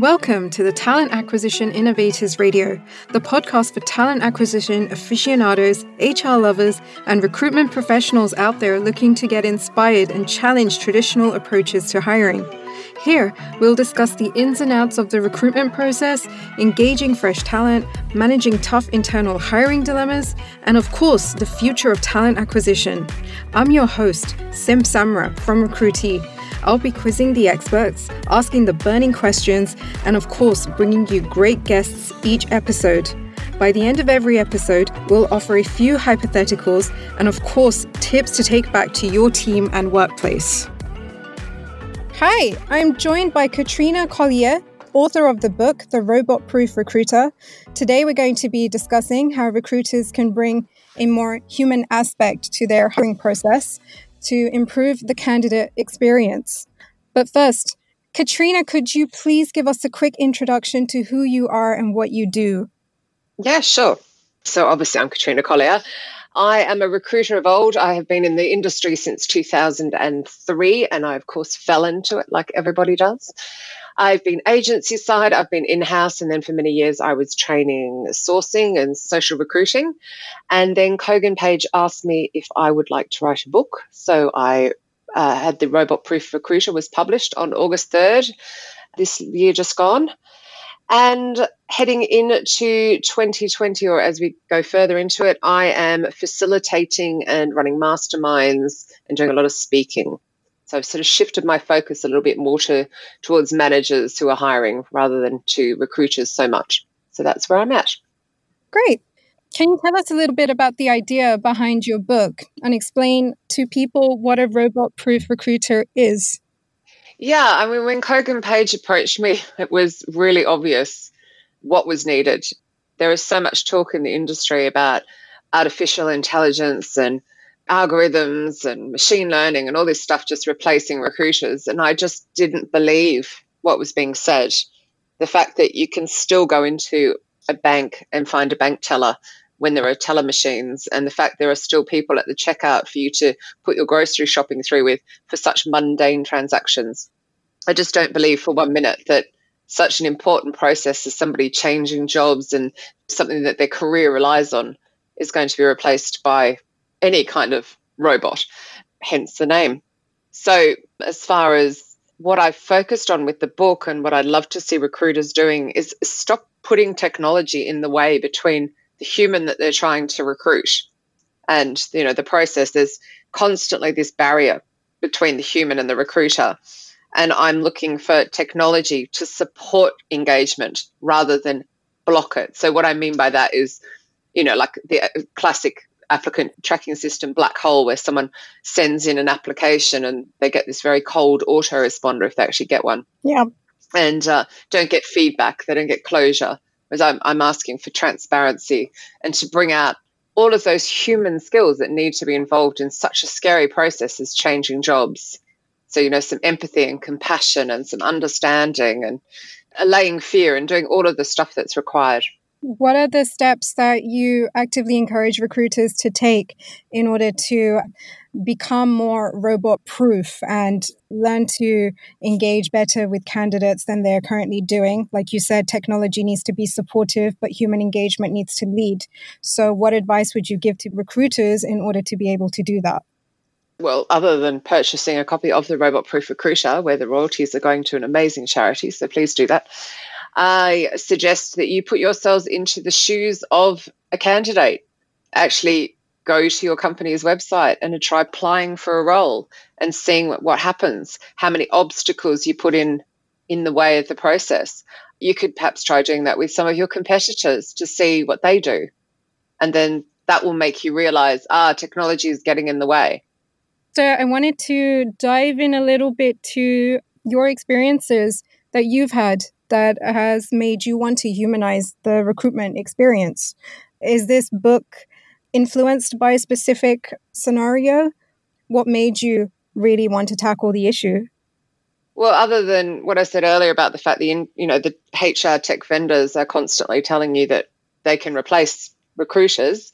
Welcome to the Talent Acquisition Innovators Radio, the podcast for talent acquisition aficionados, HR lovers, and recruitment professionals out there looking to get inspired and challenge traditional approaches to hiring. Here, we'll discuss the ins and outs of the recruitment process, engaging fresh talent, managing tough internal hiring dilemmas, and of course, the future of talent acquisition. I'm your host, Sim Samra from Recruitee I'll be quizzing the experts, asking the burning questions, and of course, bringing you great guests each episode. By the end of every episode, we'll offer a few hypotheticals and, of course, tips to take back to your team and workplace. Hi, I'm joined by Katrina Collier, author of the book, The Robot Proof Recruiter. Today, we're going to be discussing how recruiters can bring a more human aspect to their hiring process to improve the candidate experience. But first, Katrina, could you please give us a quick introduction to who you are and what you do? Yeah, sure. So, obviously, I'm Katrina Collier. I am a recruiter of old. I have been in the industry since 2003, and I, of course, fell into it like everybody does. I've been agency side, I've been in house, and then for many years I was training sourcing and social recruiting. And then Kogan Page asked me if I would like to write a book. So I uh, had the Robot Proof Recruiter was published on August 3rd, this year just gone. And heading into 2020, or as we go further into it, I am facilitating and running masterminds and doing a lot of speaking. So I've sort of shifted my focus a little bit more to towards managers who are hiring rather than to recruiters so much. So that's where I'm at. Great. Can you tell us a little bit about the idea behind your book and explain to people what a robot proof recruiter is? Yeah, I mean, when Kogan Page approached me, it was really obvious what was needed. There is so much talk in the industry about artificial intelligence and algorithms and machine learning and all this stuff just replacing recruiters. And I just didn't believe what was being said. The fact that you can still go into a bank and find a bank teller when there are teller machines, and the fact there are still people at the checkout for you to put your grocery shopping through with for such mundane transactions. I just don't believe for one minute that such an important process as somebody changing jobs and something that their career relies on is going to be replaced by any kind of robot, hence the name. So, as far as what I've focused on with the book and what I'd love to see recruiters doing is stop putting technology in the way between the human that they're trying to recruit and you know the process there's constantly this barrier between the human and the recruiter and i'm looking for technology to support engagement rather than block it so what i mean by that is you know like the uh, classic applicant tracking system black hole where someone sends in an application and they get this very cold autoresponder if they actually get one. Yeah. And uh, don't get feedback, they don't get closure. Whereas I'm, I'm asking for transparency and to bring out all of those human skills that need to be involved in such a scary process as changing jobs. So, you know, some empathy and compassion and some understanding and allaying fear and doing all of the stuff that's required. What are the steps that you actively encourage recruiters to take in order to become more robot proof and learn to engage better with candidates than they're currently doing? Like you said, technology needs to be supportive, but human engagement needs to lead. So, what advice would you give to recruiters in order to be able to do that? Well, other than purchasing a copy of the Robot Proof Recruiter, where the royalties are going to an amazing charity, so please do that. I suggest that you put yourselves into the shoes of a candidate. Actually, go to your company's website and try applying for a role and seeing what, happens, how many obstacles you put in in the way of the process. You could perhaps try doing that with some of your competitors to see what they do. And then that will make you realize, ah, technology is getting in the way. So I wanted to dive in a little bit to your experiences that you've had that has made you want to humanize the recruitment experience? Is this book influenced by a specific scenario? What made you really want to tackle the issue? Well, other than what I said earlier about the fact that you know the HR tech vendors are constantly telling you that they can replace recruiters.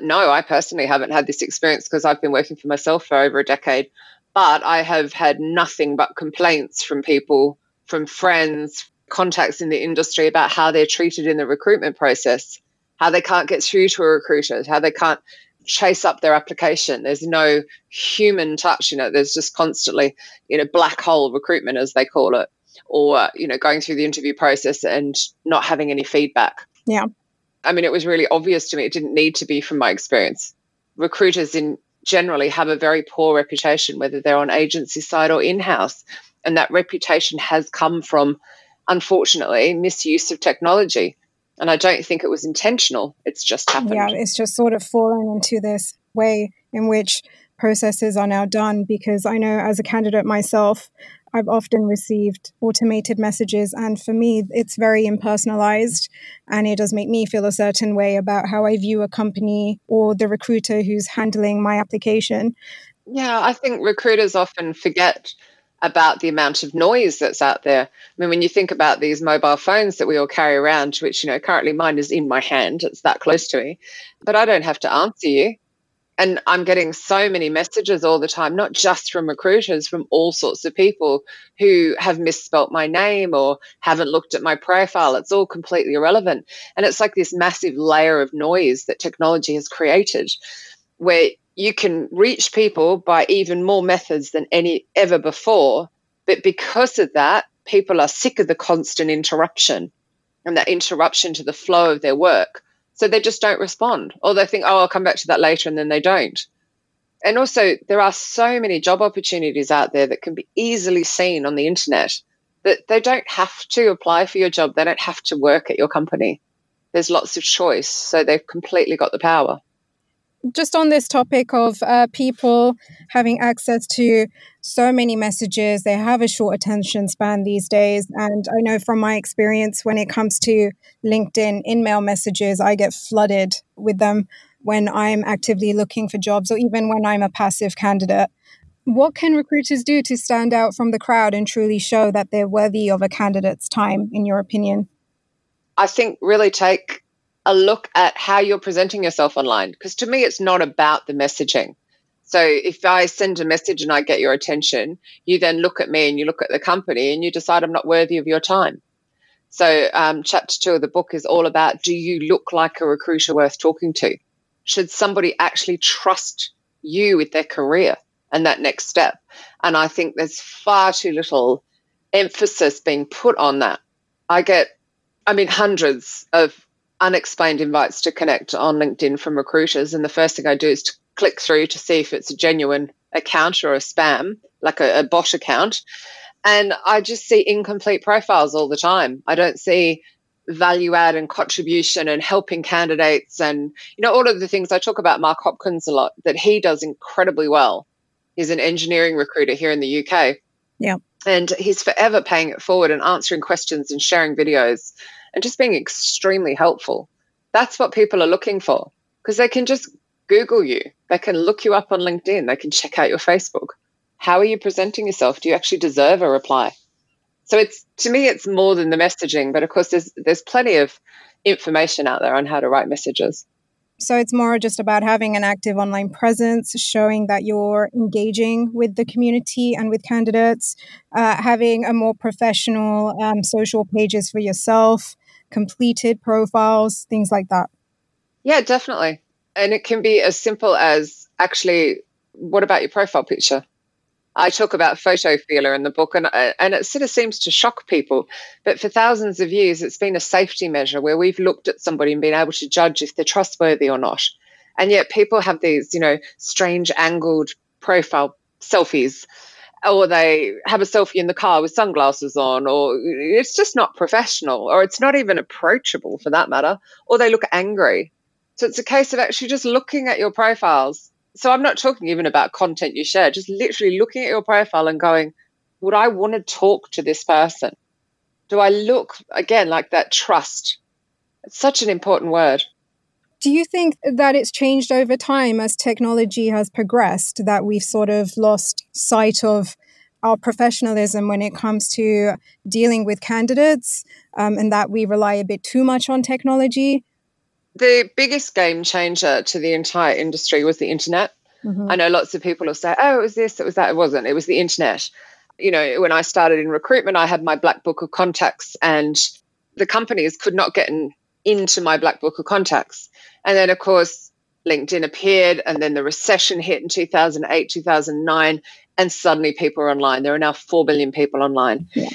No, I personally haven't had this experience because I've been working for myself for over a decade. But I have had nothing but complaints from people, from friends, contacts in the industry about how they're treated in the recruitment process, how they can't get through to a recruiter, how they can't chase up their application. There's no human touch, you know, there's just constantly, you know, black hole recruitment as they call it, or, you know, going through the interview process and not having any feedback. Yeah. I mean, it was really obvious to me. It didn't need to be from my experience. Recruiters in generally have a very poor reputation, whether they're on agency side or in-house. And that reputation has come from, unfortunately, misuse of technology. And I don't think it was intentional. It's just happened. Yeah, it's just sort of fallen into this way in which processes are now done because I know as a candidate myself, I've often received automated messages, and for me, it's very impersonalized, and it does make me feel a certain way about how I view a company or the recruiter who's handling my application. Yeah, I think recruiters often forget about the amount of noise that's out there. I mean, when you think about these mobile phones that we all carry around, which, you know, currently mine is in my hand, it's that close to me, but I don't have to answer you. And I'm getting so many messages all the time, not just from recruiters, from all sorts of people who have misspelt my name or haven't looked at my profile. It's all completely irrelevant. And it's like this massive layer of noise that technology has created where you can reach people by even more methods than any ever before. But because of that, people are sick of the constant interruption and that interruption to the flow of their work. So they just don't respond, or they think, oh, I'll come back to that later, and then they don't. And also, there are so many job opportunities out there that can be easily seen on the internet that they don't have to apply for your job. They don't have to work at your company. There's lots of choice. So they've completely got the power just on this topic of uh, people having access to so many messages, they have a short attention span these days. And I know from my experience, when it comes to LinkedIn in mail messages, I get flooded with them when I'm actively looking for jobs or even when I'm a passive candidate. What can recruiters do to stand out from the crowd and truly show that they're worthy of a candidate's time, in your opinion? I think really take a look at how you're presenting yourself online. Because to me, it's not about the messaging. So if I send a message and I get your attention, you then look at me and you look at the company and you decide I'm not worthy of your time. So um, chapter two of the book is all about do you look like a recruiter worth talking to? Should somebody actually trust you with their career and that next step? And I think there's far too little emphasis being put on that. I get, I mean, hundreds of unexplained invites to connect on LinkedIn from recruiters. And the first thing I do is to click through to see if it's a genuine account or a spam, like a, a bot account. And I just see incomplete profiles all the time. I don't see value add and contribution and helping candidates and you know all of the things I talk about Mark Hopkins a lot that he does incredibly well. He's an engineering recruiter here in the UK. Yeah. And he's forever paying it forward and answering questions and sharing videos and just being extremely helpful. That's what people are looking for because they can just Google you, they can look you up on LinkedIn, they can check out your Facebook. How are you presenting yourself? Do you actually deserve a reply? So it's to me, it's more than the messaging, but of course, there's there's plenty of information out there on how to write messages. So it's more just about having an active online presence, showing that you're engaging with the community and with candidates, uh, having a more professional um, social pages for yourself, completed profiles, things like that. Yeah, definitely. And it can be as simple as actually, what about your profile picture? I talk about Photofeeler in the book, and uh, and it sort of seems to shock people. But for thousands of years, it's been a safety measure where we've looked at somebody and been able to judge if they're trustworthy or not. And yet, people have these, you know, strange angled profile selfies Oh, or they have a selfie in the car with sunglasses on, or it's just not professional, or it's not even approachable for that matter, or they look angry. So it's a case of actually just looking at your profiles. So I'm not talking even about content you share, just literally looking at your profile and going, would I want to talk to this person? Do I look again like that trust? It's such an important word. Do you think that it's changed over time as technology has progressed, that we've sort of lost sight of our professionalism when it comes to dealing with candidates um, and that we rely a bit too much on technology? The biggest game changer to the entire industry was the internet. Mm-hmm. I know lots of people will say, oh, it was this, it was that. It wasn't. It was the internet You know, when I started in recruitment, I had my black book of contacts, and the companies could not get in, into my black book of contacts. And then, of course, LinkedIn appeared, and then the recession hit in 2008, 2009, and suddenly people are online. There are now 4 billion people online. Yeah.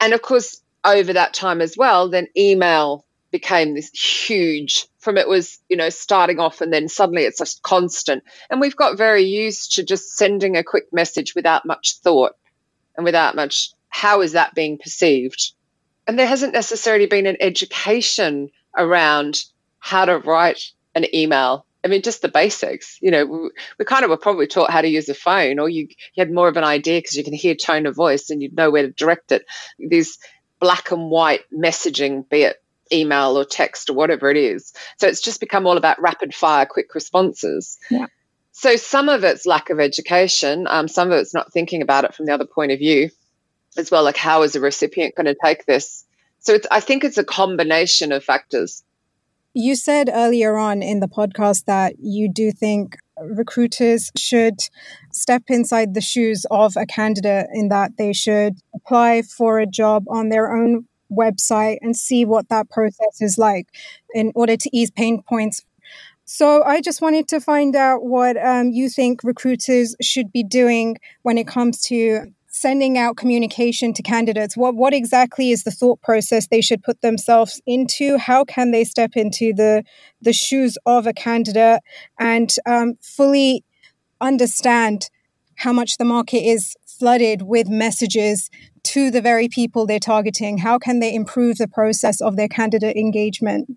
And of course, over that time as well, then email became this huge from it was you know starting off and then suddenly it's just constant and we've got very used to just sending a quick message without much thought and without much how is that being perceived and there hasn't necessarily been an education around how to write an email I mean, just the basics. You know, we, we, kind of were probably taught how to use a phone, or you, you had more of an idea because you can hear tone of voice and you'd know where to direct it. These black and white messaging, be it email or text or whatever it is. So it's just become all about rapid fire, quick responses. Yeah. So some of it's lack of education, um, some of it's not thinking about it from the other point of view as well. Like, how is a recipient going to take this? So I think it's a combination of factors. You said earlier on in the podcast that you do think recruiters should step inside the shoes of a candidate in that they should apply for a job on their own website and see what that process is like in order to ease pain points. So, I just wanted to find out what um, you think recruiters should be doing when it comes to sending out communication to candidates? What what exactly is the thought process they should put themselves into? How can they step into the the shoes of a candidate and um, fully understand how much the market is flooded with messages to the very people they're targeting? How can they improve the process of their candidate engagement?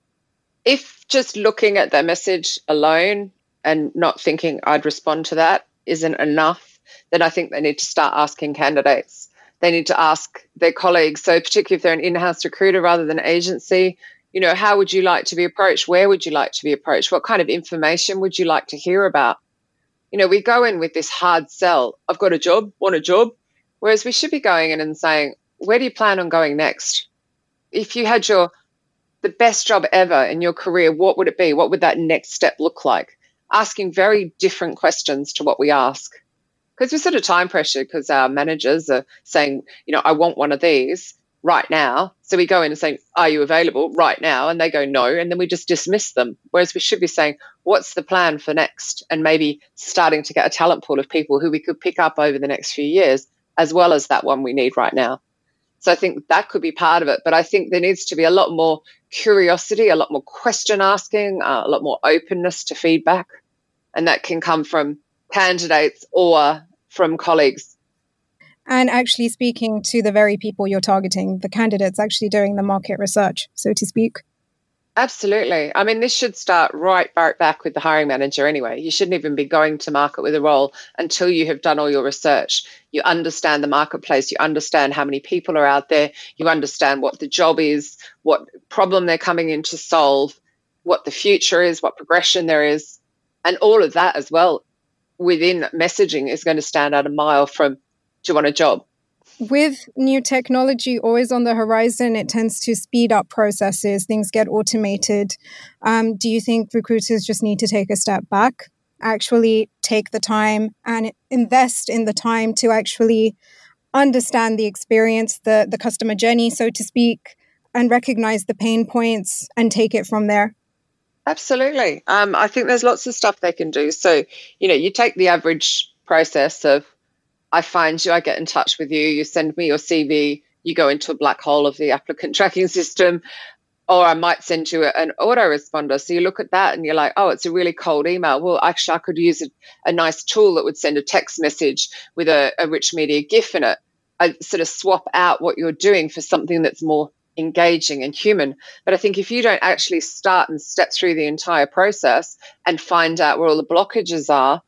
If just looking at their message alone and not thinking i'd respond to that isn't enough then I think they need to start asking candidates. They need to ask their colleagues. So, particularly if they're an in house recruiter rather than agency, you know, how would you like to be approached? Where would you like to be approached? What kind of information would you like to hear about? You know, we go in with this hard sell I've got a job, want a job. Whereas we should be going in and saying, where do you plan on going next? If you had your the best job ever in your career, what would it be? What would that next step look like? Asking very different questions to what we ask because we're sort of time pressure because our managers are saying, you know, I want one of these right now. So we go in and say, Are you available right now? And they go, No. And then we just dismiss them. Whereas we should be saying, What's the plan for next? And maybe starting to get a talent pool of people who we could pick up over the next few years, as well as that one we need right now. So I think that could be part of it. But I think there needs to be a lot more curiosity, a lot more question asking, uh, a lot more openness to feedback. And that can come from candidates or from colleagues. And actually speaking to the very people you're targeting, the candidates actually doing the market research, so to speak. Absolutely. I mean, this should start right back with the hiring manager anyway. You shouldn't even be going to market with a role until you have done all your research. You understand the marketplace, you understand how many people are out there, you understand what the job is, what problem they're coming in to solve, what the future is, what progression there is, and all of that as well within messaging is going to stand out a mile from do you want a job? With new technology always on the horizon, it tends to speed up processes, things get automated. Um, do you think recruiters just need to take a step back, actually take the time and invest in the time to actually understand the experience, the, the customer journey, so to speak, and recognize the pain points and take it from there? Absolutely. Um, I think there's lots of stuff they can do. So, you know, you take the average process of I find you, I get in touch with you, you send me your CV, you go into a black hole of the applicant tracking system, or I might send you an autoresponder. So you look at that and you're like, oh, it's a really cold email. Well, actually, I could use a, a nice tool that would send a text message with a, a rich media GIF in it. I sort of swap out what you're doing for something that's more engaging and human. But I think if you don't actually start and step through the entire process and find out where all the blockages are,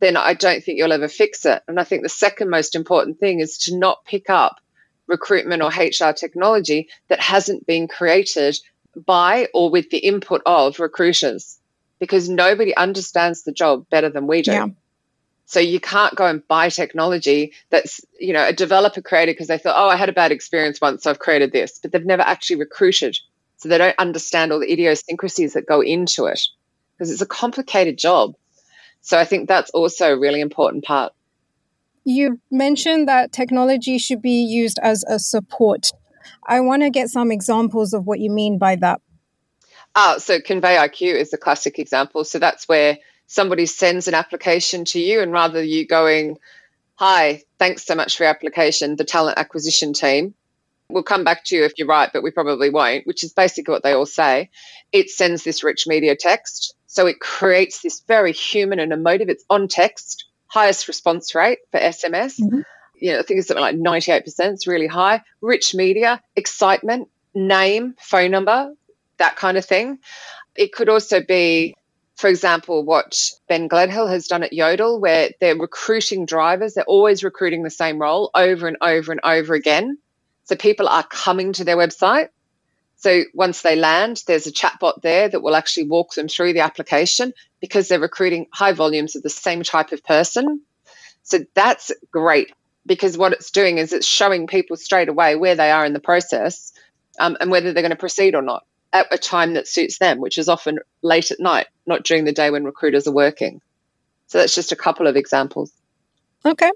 then I don't think you'll ever fix it. And I think the second most important thing is to not pick up recruitment or HR technology that hasn't been created by or with the input of recruiters because nobody understands the job better than we do. Yeah. So you can't go and buy technology that's, you know, a developer created because they thought, oh, I had a bad experience once, so I've created this, but they've never actually recruited. So they don't understand all the idiosyncrasies that go into it because it's a complicated job. So I think that's also a really important part. You mentioned that technology should be used as a support. I want to get some examples of what you mean by that. Ah, so Convey IQ is a classic example. So that's where somebody sends an application to you, and rather you going, Hi, thanks so much for your application, the talent acquisition team. We'll come back to you if you're right, but we probably won't, which is basically what they all say. It sends this rich media text. So it creates this very human and emotive, it's on text, highest response rate for SMS. Mm-hmm. You know, I think it's something like 98%, it's really high. Rich media, excitement, name, phone number, that kind of thing. It could also be, for example, what Ben Gledhill has done at Yodel, where they're recruiting drivers, they're always recruiting the same role over and over and over again. So people are coming to their website. So once they land, there's a chatbot there that will actually walk them through the application because they're recruiting high volumes of the same type of person. So that's great because what it's doing is it's showing people straight away where they are in the process um, and whether they're going to proceed or not at a time that suits them, which is often late at night, not during the day when recruiters are working. So that's just a couple of examples. Okay.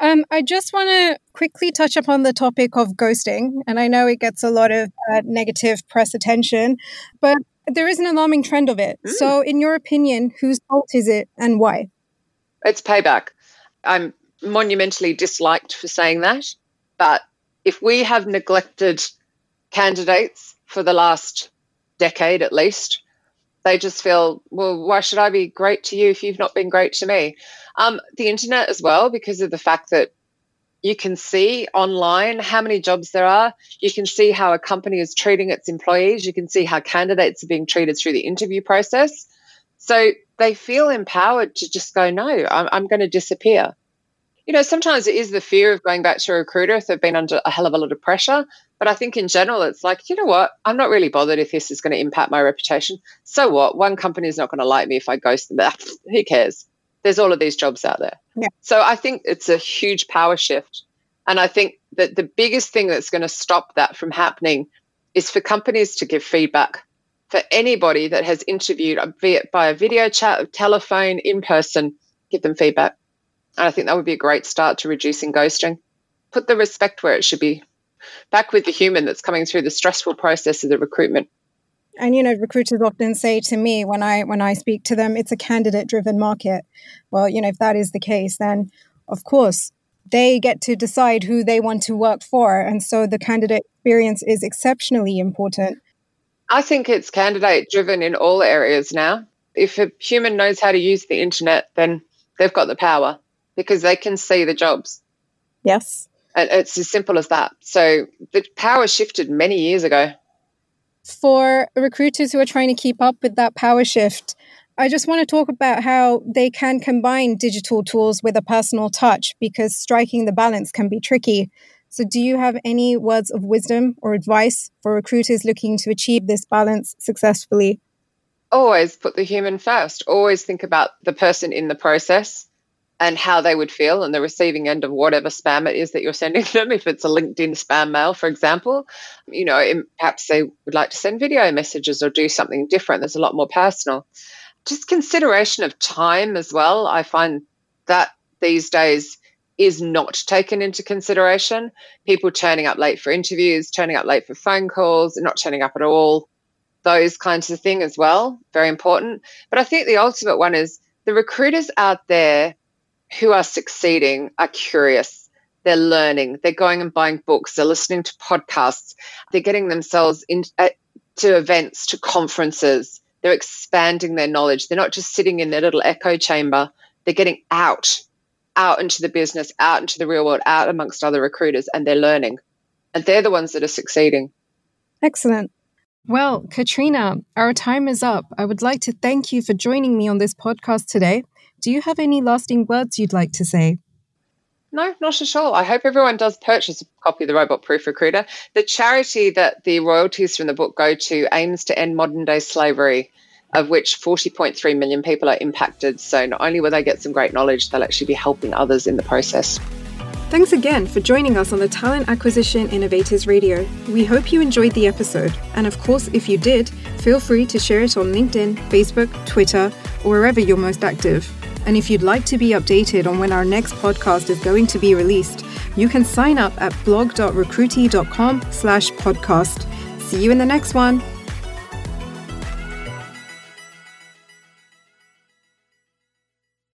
Um, I just want to quickly touch upon the topic of ghosting. And I know it gets a lot of uh, negative press attention, but there is an alarming trend of it. Mm. So, in your opinion, whose fault is it and why? It's payback. I'm monumentally disliked for saying that. But if we have neglected candidates for the last decade at least, they just feel, well, why should I be great to you if you've not been great to me? Um, the internet as well, because of the fact that you can see online how many jobs there are. You can see how a company is treating its employees. You can see how candidates are being treated through the interview process. So they feel empowered to just go, no, I'm, I'm going to disappear. You know, sometimes it is the fear of going back to a recruiter if they've been under a hell of a lot of pressure. But I think in general, it's like, you know what? I'm not really bothered if this is going to impact my reputation. So what? One company is not going to like me if I ghost them. Who cares? There's all of these jobs out there. Yeah. So I think it's a huge power shift. And I think that the biggest thing that's going to stop that from happening is for companies to give feedback. For anybody that has interviewed, be it by a video chat, telephone, in person, give them feedback. And I think that would be a great start to reducing ghosting. Put the respect where it should be back with the human that's coming through the stressful process of the recruitment. And you know, recruiters often say to me when I when I speak to them, it's a candidate driven market. Well, you know, if that is the case, then of course they get to decide who they want to work for. And so the candidate experience is exceptionally important. I think it's candidate driven in all areas now. If a human knows how to use the internet, then they've got the power because they can see the jobs. Yes. And it's as simple as that. So the power shifted many years ago. For recruiters who are trying to keep up with that power shift, I just want to talk about how they can combine digital tools with a personal touch because striking the balance can be tricky. So, do you have any words of wisdom or advice for recruiters looking to achieve this balance successfully? Always put the human first. Always think about the person in the process and how they would feel on the receiving end of whatever spam it is that you're sending them. If it's a LinkedIn spam mail, for example, you know, perhaps they would like to send video messages or do something different that's a lot more personal. Just consideration of time as well. I find that these days is not taken into consideration. People turning up late for interviews, turning up late for phone calls, not turning up at all, those kinds of things as well. Very important. But I think the ultimate one is the recruiters out there who are succeeding are curious. They're learning. They're going and buying books. They're listening to podcasts. They're getting themselves into events, to conferences. They're expanding their knowledge. They're not just sitting in their little echo chamber. They're getting out, out into the business, out into the real world, out amongst other recruiters, and they're learning. And they're the ones that are succeeding. Excellent. Well, Katrina, our time is up. I would like to thank you for joining me on this podcast today. Do you have any lasting words you'd like to say? No, not at all. I hope everyone does purchase a copy of the Robot Proof Recruiter. The charity that the royalties from the book go to aims to end modern day slavery, of which 40.3 million people are impacted. So not only will they get some great knowledge, they'll actually be helping others in the process. Thanks again for joining us on the Talent Acquisition Innovators Radio. We hope you enjoyed the episode. And of course, if you did, feel free to share it on LinkedIn, Facebook, Twitter, or wherever you're most active. And if you'd like to be updated on when our next podcast is going to be released, you can sign up at blog.recruitee.com slash podcast. See you in the next one.